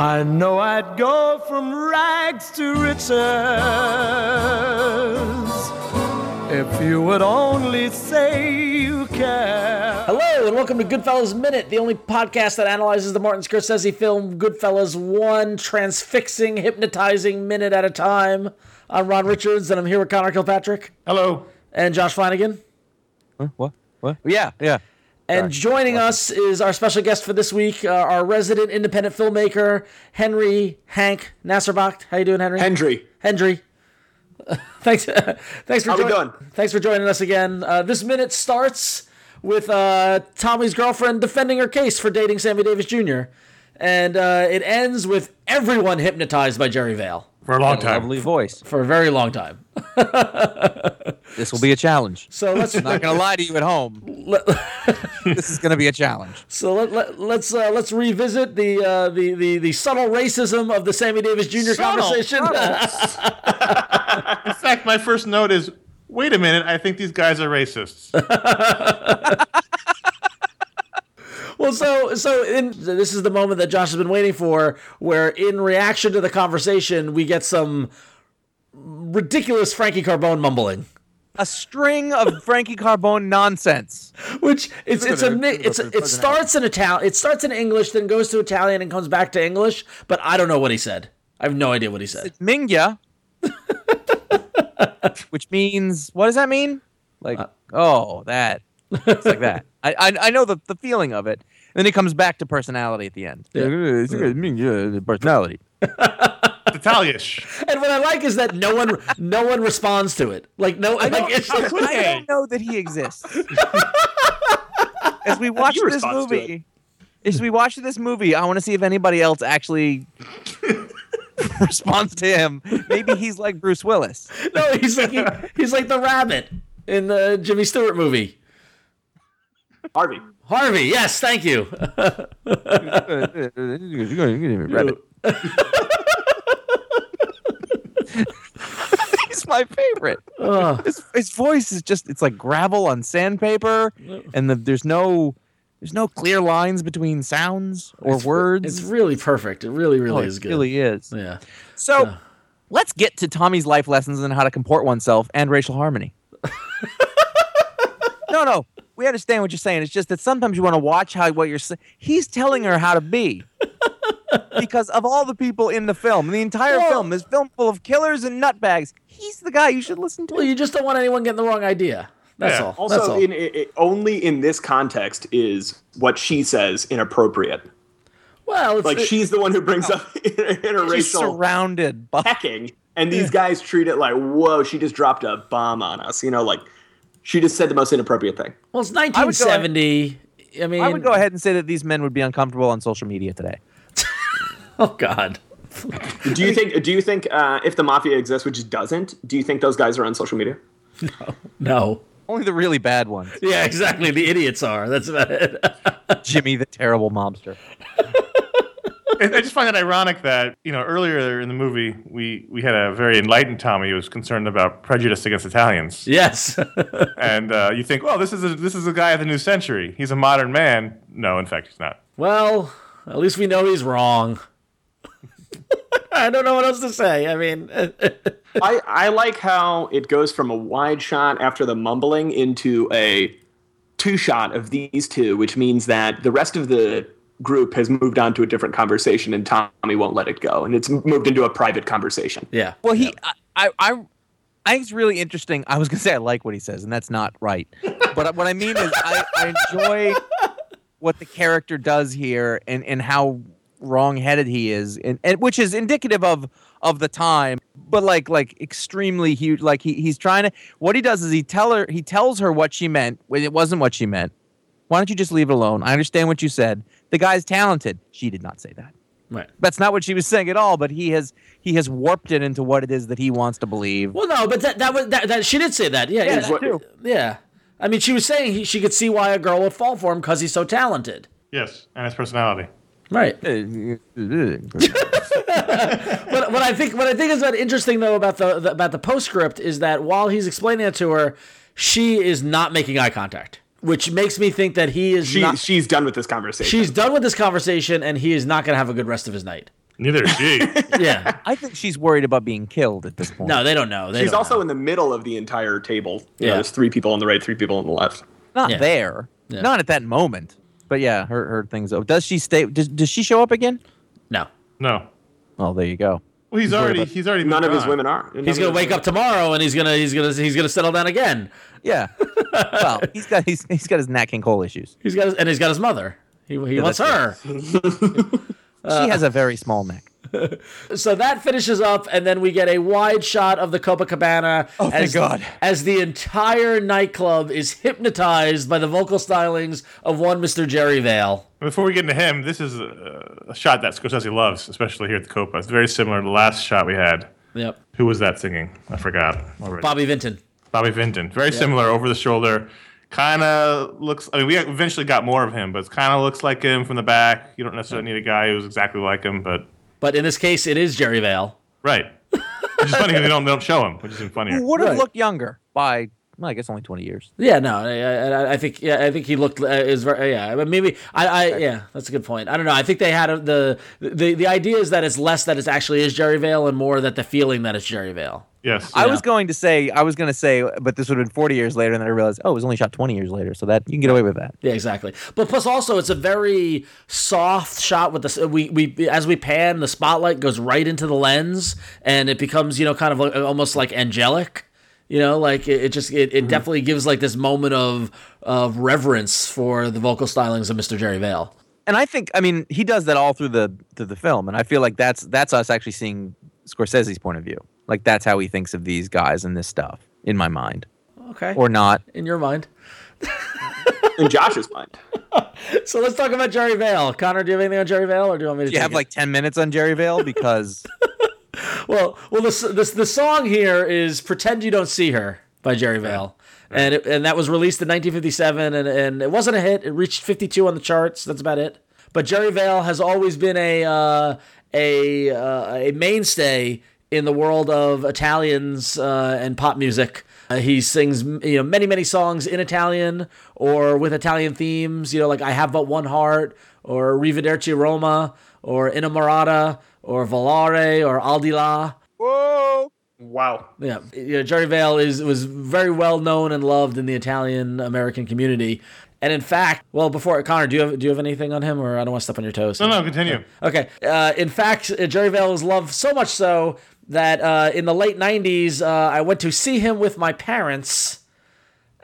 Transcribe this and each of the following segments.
I know I'd go from rags to riches if you would only say you care. Hello, and welcome to Goodfellas Minute, the only podcast that analyzes the Martin Scorsese film Goodfellas one transfixing, hypnotizing minute at a time. I'm Ron Richards, and I'm here with Connor Kilpatrick. Hello. And Josh Flanagan. Huh? What? What? Yeah, yeah. And joining us is our special guest for this week, uh, our resident independent filmmaker, Henry Hank Nasserbacht. How you doing, Henry? Hendry. Henry. thanks, thanks for How join- doing? Thanks for joining us again. Uh, this minute starts with uh, Tommy's girlfriend defending her case for dating Sammy Davis Jr. And uh, it ends with everyone hypnotized by Jerry Vale For a long time, lovely voice. for a very long time. This will be a challenge. So let's I'm not going to lie to you at home. this is going to be a challenge. so let, let, let's uh, let's revisit the, uh, the the the subtle racism of the Sammy Davis Jr. conversation. In fact, my first note is wait a minute, I think these guys are racists. Well, so so in this is the moment that Josh has been waiting for, where in reaction to the conversation, we get some ridiculous Frankie Carbone mumbling. a string of Frankie Carbone nonsense. Which it's it's a it's it starts in Italian. It starts in English, then goes to Italian and comes back to English. But I don't know what he said. I have no idea what he said. It's Mingya, which means what does that mean? Like, uh, oh, that. It's like that. I, I I know the the feeling of it. And then he comes back to personality at the end. Yeah. It's Mingya, personality. Italianish. And what I like is that no one no one responds to it. Like no, like it's, I don't know that he exists. as we watch this movie, as we watch this movie, I want to see if anybody else actually responds to him. Maybe he's like Bruce Willis. no, he's like he, he's like the rabbit in the Jimmy Stewart movie. Harvey. Harvey, yes, thank you. Rabbit. He's my favorite. Ugh. His, his voice is just it's like gravel on sandpaper and the, there's no there's no clear lines between sounds or words. It's really perfect. It really, really Oh, is it good. really is. yeah. So let's get to Tommy's life lessons on how to comport oneself and racial harmony. no, no, we understand what you're saying. It's just that sometimes you want to watch how what you're saying. He's telling her how to be. because of all the people in the film, the entire Well- film is film full of killers and nutbags. He's the guy you should listen to. Well, you just don't want anyone getting the wrong idea. That's Yeah. all. That's Also, all. in, i only in this context is what she says inappropriate. well, it's, Like it- she's the one who brings oh. up interracial She's surrounded by hecking, and these guys treat it like, "Whoa, she just dropped a bomb on us." You know, like she just said the most inappropriate thing. well, it's would go ahead- 1970. I, mean, I would go ahead and say that these men would be uncomfortable on social media today. Oh God. Do you think? Do you think uh, if the mafia exists, which doesn't, do you think those guys are on social media? No. No. Only the really bad ones. Yeah, exactly. The idiots are. That's about it. Jimmy the terrible mobster. I I just find it ironic that you know earlier in the movie we we had a very enlightened Tommy who was concerned about prejudice against Italians, yes. and uh, you think, well, this is a, this is a guy of the new century. He's a modern man. No, in fact, he's not. well, at least we know he's wrong. I don't know what else to say. I mean, I, I like how it goes from a wide shot after the mumbling into a two shot of these two, which means that the rest of the group has moved on to a different conversation and Tommy won't let it go. And it's moved into a private conversation. yeah. Well, he, I, I, I, I think it's really interesting. I was gonna say I like what he says, and that's not right. But what I mean is, I, I enjoy what the character does here, and and how wrong-headed he is, and, and which is indicative of of the time. But like like extremely huge. Like he, he's trying to. What he does is he tell her he tells her what she meant when it wasn't what she meant. Why don't you just leave it alone? I understand what you said. The guy's talented. She did not say that. Right. That's not what she was saying at all. But he has he has warped it into what it is that he wants to believe. Well, no, but that that was that, that she did say that. Yeah. Yeah. that too. yeah. I mean, she was saying he, she could see why a girl would fall for him because he's so talented. Yes, and his personality. Right. But what I think what I think is that interesting though about the, the about the postscript is that while he's explaining it to her, she is not making eye contact, which makes me think that he is She, not. she's done with this conversation. She's done with this conversation, and he is not going to have a good rest of his night. Neither is she. Yeah. I think she's worried about being killed at this point. no, they don't know. They She's don't also know. in the middle of the entire table. You Yeah. know, there's three people on the right, three people on the left. not Yeah. there. Yeah. Not at that moment. But yeah, her her things. Oh, does she stay? Does, does she show up again? no. no. Oh, there you go. Well, he's already he's already None of moved his women are. He's gonna wake up tomorrow, and he's gonna he's gonna he's gonna settle down again. Yeah. Well, he's got he's, he's got his Nat King Cole issues. He's got his, and he's got his mother. He, he lets her. she has a very small neck. So that finishes up, and then we get a wide shot of the Copacabana. Oh, thank as, God. As the entire nightclub is hypnotized by the vocal stylings of one Mr. Jerry Vale. Before we get into him, this is a, a shot that Scorsese loves, especially here at the Copa. It's very similar to the last shot we had. Yep. Who was that singing? I forgot already. Bobby Vinton. Bobby Vinton. Very similar, over the shoulder. Kind of looks. I mean, we eventually got more of him, but it kind of looks like him from the back. You don't necessarily need a guy who's exactly like him, but But in this case, it is Jerry Vale. right. Which is funny because they don't, they don't show him, which is even funnier. Who would have Right. looked younger by well, I guess only twenty years. Yeah, no, I, I, I think yeah, I think he looked uh, is very yeah. But maybe I, I yeah, that's a good point. I don't know. I think they had a, the the the idea is that it's less that it actually is Jerry Vale and more that the feeling that it's Jerry Vale. Yes. I Yeah. was going to say, I was going to say, but this would have been 40 years later, and then I realized, oh, it was only shot 20 years later, so that you can get away with that. Yeah, exactly. But plus, also, it's a very soft shot with the we we as we pan, the spotlight goes right into the lens, and it becomes you know kind of like, almost like angelic. You know, like it, it just it, it mm-hmm. definitely gives like this moment of of reverence for the vocal stylings of Mr. Jerry Vale. And I think, I mean, he does that all through the through the film, and I feel like that's that's us actually seeing Scorsese's point of view. Like that's how he thinks of these guys and this stuff in my mind, Okay, or not. in your mind. In Josh's mind. So let's talk about Jerry Vale. Connor, do you have anything on Jerry Vale, or do you want me to? Do you take have it? like 10 minutes on Jerry Vale because Well, well, this this the song here is "Pretend You Don't See Her" by Jerry Vale, and it, and that was released in 1957, and and it wasn't a hit. It reached 52 on the charts. That's about it. But Jerry Vale has always been a uh, a uh, a mainstay in the world of Italians uh, and pop music. Uh, he sings you know many many songs in Italian or with Italian themes. You know like "I Have But One Heart" or "Rivederci Roma" or "Innamorata" or "Volare" or "Al di là." whoa, Wow. Yeah, you know, Jerry Vale is was very well known and loved in the Italian American community. And in fact, well, before Connor, do you have do you have anything on him, or I don't want to step on your toes? No, no, continue. Okay. Uh, in fact, uh, Jerry Vale was loved so much so that uh, in the late '90s, uh, I went to see him with my parents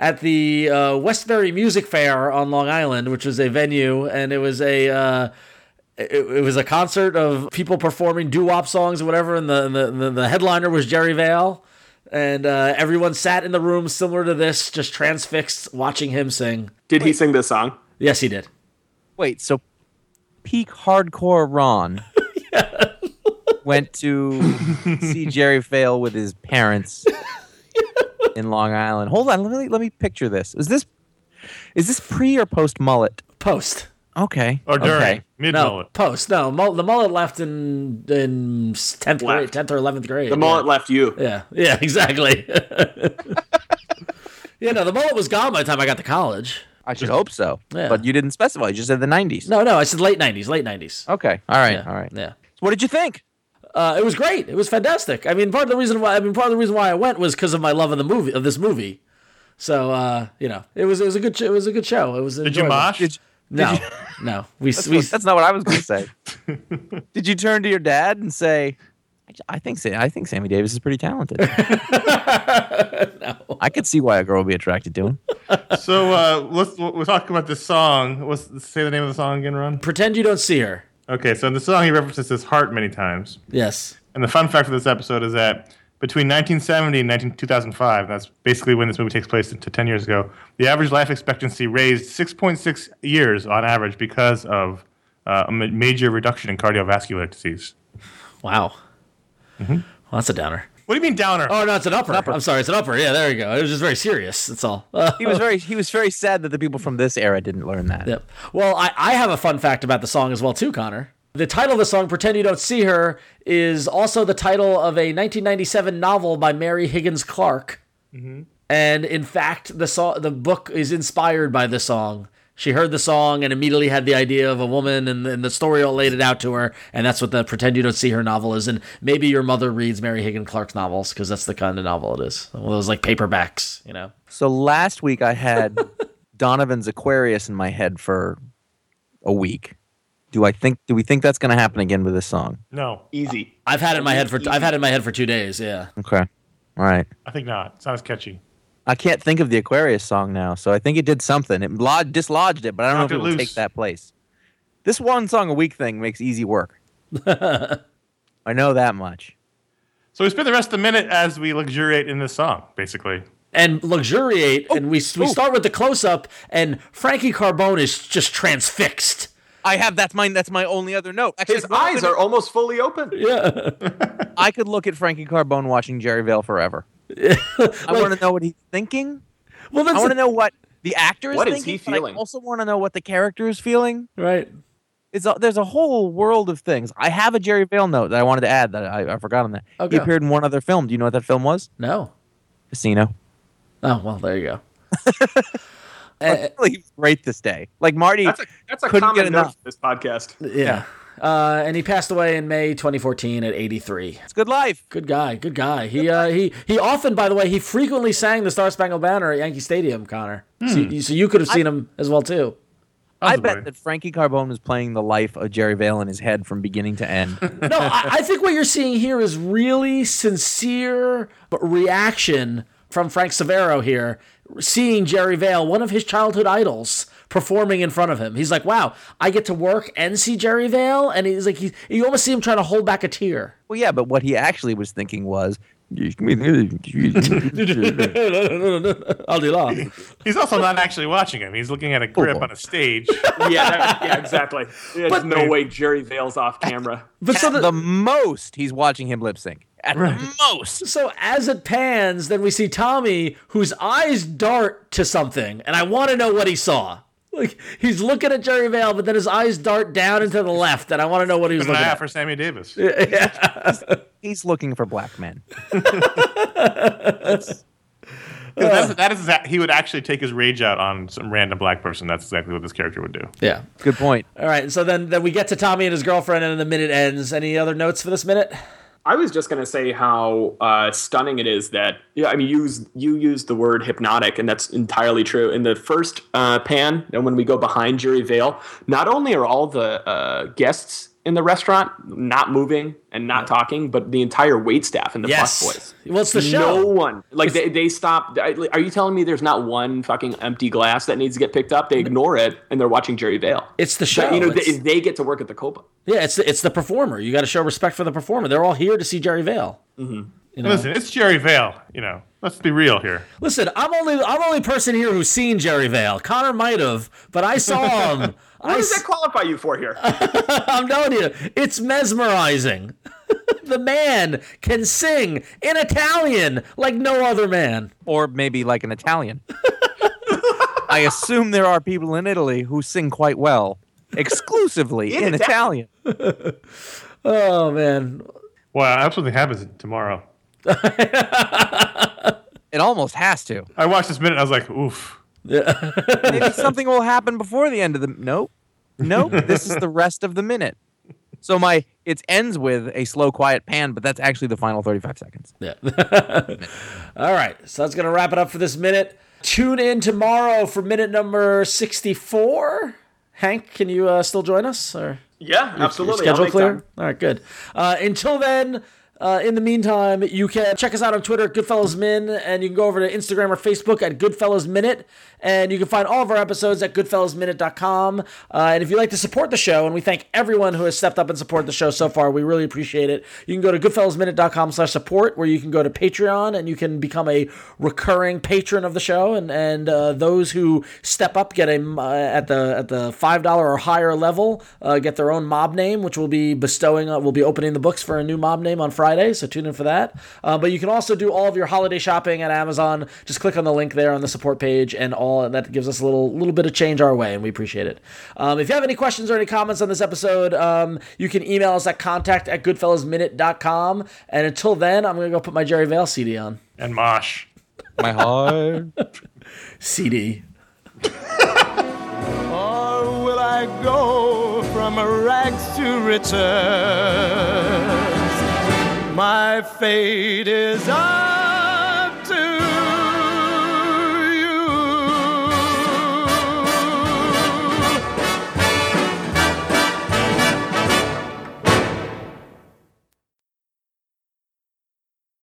at the uh, Westbury Music Fair on Long Island, which was a venue, and it was a. It, it was a concert of people performing doo-wop songs or whatever, and the the, the, the headliner was Jerry Vale, and uh, everyone sat in the room similar to this, just transfixed, watching him sing. Did he sing this song? Yes, he did. wait, so peak hardcore Ron went to see Jerry Vale with his parents in Long Island. Hold on, let me let me picture this. Is this is this pre or post mullet? Post. Okay. Or during. Okay. Mid No, post. No, mul- the mullet left in in tenth grade, tenth or eleventh grade. The mullet left you. Yeah, yeah, yeah exactly. yeah, no, the mullet was gone by the time I got to college. I should hope so. Yeah. But you didn't specify. You just said the 90s. No, no, I said late nineties, late nineties. Okay. All right. Yeah, All right. Yeah. So what did you think? Uh, it was great. It was fantastic. I mean, part of the reason why I mean part of the reason why I went was because of my love of the movie of this movie. So uh, you know, it was it was a good sh- it was a good show. It was Did you enjoyable. mosh? Did you- No, no. We That's, we what- that's not what I was going to say. Did you turn to your dad and say, "I think I think Sammy Davis is pretty talented." No. I could see why a girl would be attracted to him. so uh, let's we'll talk about this song. What's the say the name of the song again, Ron? pretend you don't see her. Okay, so in the song he references his heart many times. Yes. And the fun fact for this episode is that between 1970 and 19, 2005, that's basically when this movie takes place to 10 years ago, the average life expectancy raised 6.6 years on average because of uh, a ma- major reduction in cardiovascular disease. Wow. Mm-hmm. Well, that's a downer. What do you mean downer? Oh no, it's an upper. I'm sorry, it's an upper. Yeah, there you go. It was just very serious. That's all. He was very he was very sad that the people from this era didn't learn that. Yep. Well, I, I have a fun fact about the song as well too, Connor. The title of the song, "Pretend You Don't See Her," is also the title of a 1997 novel by Mary Higgins Clark. Mm-hmm. And in fact, the song, the book is inspired by the song. She heard the song and immediately had the idea of a woman, and, and the story all laid it out to her. And that's what the "Pretend You Don't See Her" novel is. And maybe your mother reads Mary Higgins Clark's novels because that's the kind of novel it is. One of those like paperbacks, you know. So last week I had Donovan's Aquarius in my head for a week. Do I think do we think that's going to happen again with this song? No, Easy. I've had it in my head for I've had it in my head for two days. Yeah. Okay. All right. I think not. It's not as catchy. I can't think of the Aquarius song now, so I think it did something. It lodged, dislodged it, but I don't Knocked know if it will take that place. This one song a week thing makes easy work. I know that much. So we spend the rest of the minute as we luxuriate in this song, basically. and luxuriate, oh, and we we oh. start with the close up, and Frankie Carbone is just transfixed. I have that's my that's my only other note. Actually, His if you want eyes are almost fully open. Yeah. I could look at Frankie Carbone watching Jerry Vale forever. I want to know what he's thinking. Well, that's I want to know what the actor is What is thinking. he feeling? I also want to know what the character is feeling. right. It's a, there's a whole world of things. I have a Jerry Vale note that I wanted to add that I, I forgot on that. Okay. He appeared in one other film. Do you know what that film was? No. Casino. Oh well, there you go. Really great this day. Like Marty, That's a that's a Couldn't get common note enough. this podcast. Yeah. Uh, and he passed away in May 2014 at 83. it's good life. Good guy, good guy. He uh, he he often, by the way, he frequently sang the Star Spangled Banner at Yankee Stadium. Connor, so, you, so you could have seen him as well too. I Possibly. bet that Frankie Carbone was playing the life of Jerry Vale in his head from beginning to end. No, I, I think what you're seeing here is really sincere reaction from Frank Sivero here, seeing Jerry Vale, one of his childhood idols, performing in front of him. He's like, "Wow, I get to work and see Jerry Vale," and he's like, he, you almost see him trying to hold back a tear. well, yeah, but what he actually was thinking was, I'll do law. He's also not actually watching him. He's looking at a grip boy. on a stage. Yeah, that, yeah, exactly. There's But- no way Jerry Vale's off camera. But so the, the most, he's watching him lip sync. At the most. So as it pans, then we see Tommy, whose eyes dart to something, and I want to know what he saw. Like he's looking at Jerry Vale, but then his eyes dart down and to the left, and I want to know what he was looking eye at. for Sammy Davis. Yeah. He's looking for black men. 'Cause that's, that is exact- he would actually take his rage out on some random black person. That's exactly what this character would do. Yeah. Good point. All right. So then, then we get to Tommy and his girlfriend, and then the minute ends. Any other notes for this minute? I was just gonna say how uh, stunning it is that yeah, I mean you use you used the word hypnotic, and that's entirely true. In the first uh, pan, and when we go behind Jerry Vale, not only are all the uh, guests in the restaurant not moving and not talking, but the entire wait staff and the Yes. busboys. Well, it's the No show. one like they, they stop. Are you telling me there's not one fucking empty glass that needs to get picked up? They ignore it and they're watching Jerry Vale. It's the show. you know, they, they get to work at the Copa. yeah, it's the, it's the performer. You got to show respect for the performer. They're all here to see Jerry Vale. Mm-hmm. Listen, it's Jerry Vale. You know, let's be real here. Listen, I'm only I'm the only person here who's seen Jerry Vale. Connor might have, but I saw him. What I does that qualify you for here? I'm telling you, it's mesmerizing. the man can sing in Italian like no other man. Or maybe like an Italian. I assume there are people in Italy who sing quite well, exclusively In in, Italian. Oh man, Well, I absolutely happens tomorrow. It almost has to. I watched this minute. and I was like, oof. Maybe something will happen before the end of the. Nope. Nope. This is the rest of the minute. So my it ends with a slow, quiet pan, but that's actually the final 35 seconds. Yeah. All right. So that's going to wrap it up for this minute. Tune in tomorrow for minute number 64. Hank, can you uh, still join us? Or Yeah, absolutely. I'll schedule clear? time. All right, good. Uh, until then, uh, in the meantime, you can check us out on Twitter at Goodfellas Min, and you can go over to Instagram or Facebook at Goodfellas Minute, and you can find all of our episodes at goodfellasminute.com. Uh, and if you'd like to support the show, and we thank everyone who has stepped up and supported the show so far, we really appreciate it. You can go to goodfellasminute.com slash support, where you can go to Patreon, and you can become a recurring patron of the show, and and uh, those who step up get a uh, at the at the five dollar or higher level uh, get their own mob name, which will be bestowing. Uh, we'll be opening the books for a new mob name on Friday, so tune in for that. Uh, but you can also do all of your holiday shopping at Amazon. Just click on the link there on the support page, and all and that gives us a little little bit of change our way, and we appreciate it. Um, if you have any questions or any comments on this episode, um, you can email us at contact at goodfellasminute.com. And until then, I'm gonna go put my Jerry Vale CD on. And Mosh. My heart. CD. Or will I go from rags to riches? My fate is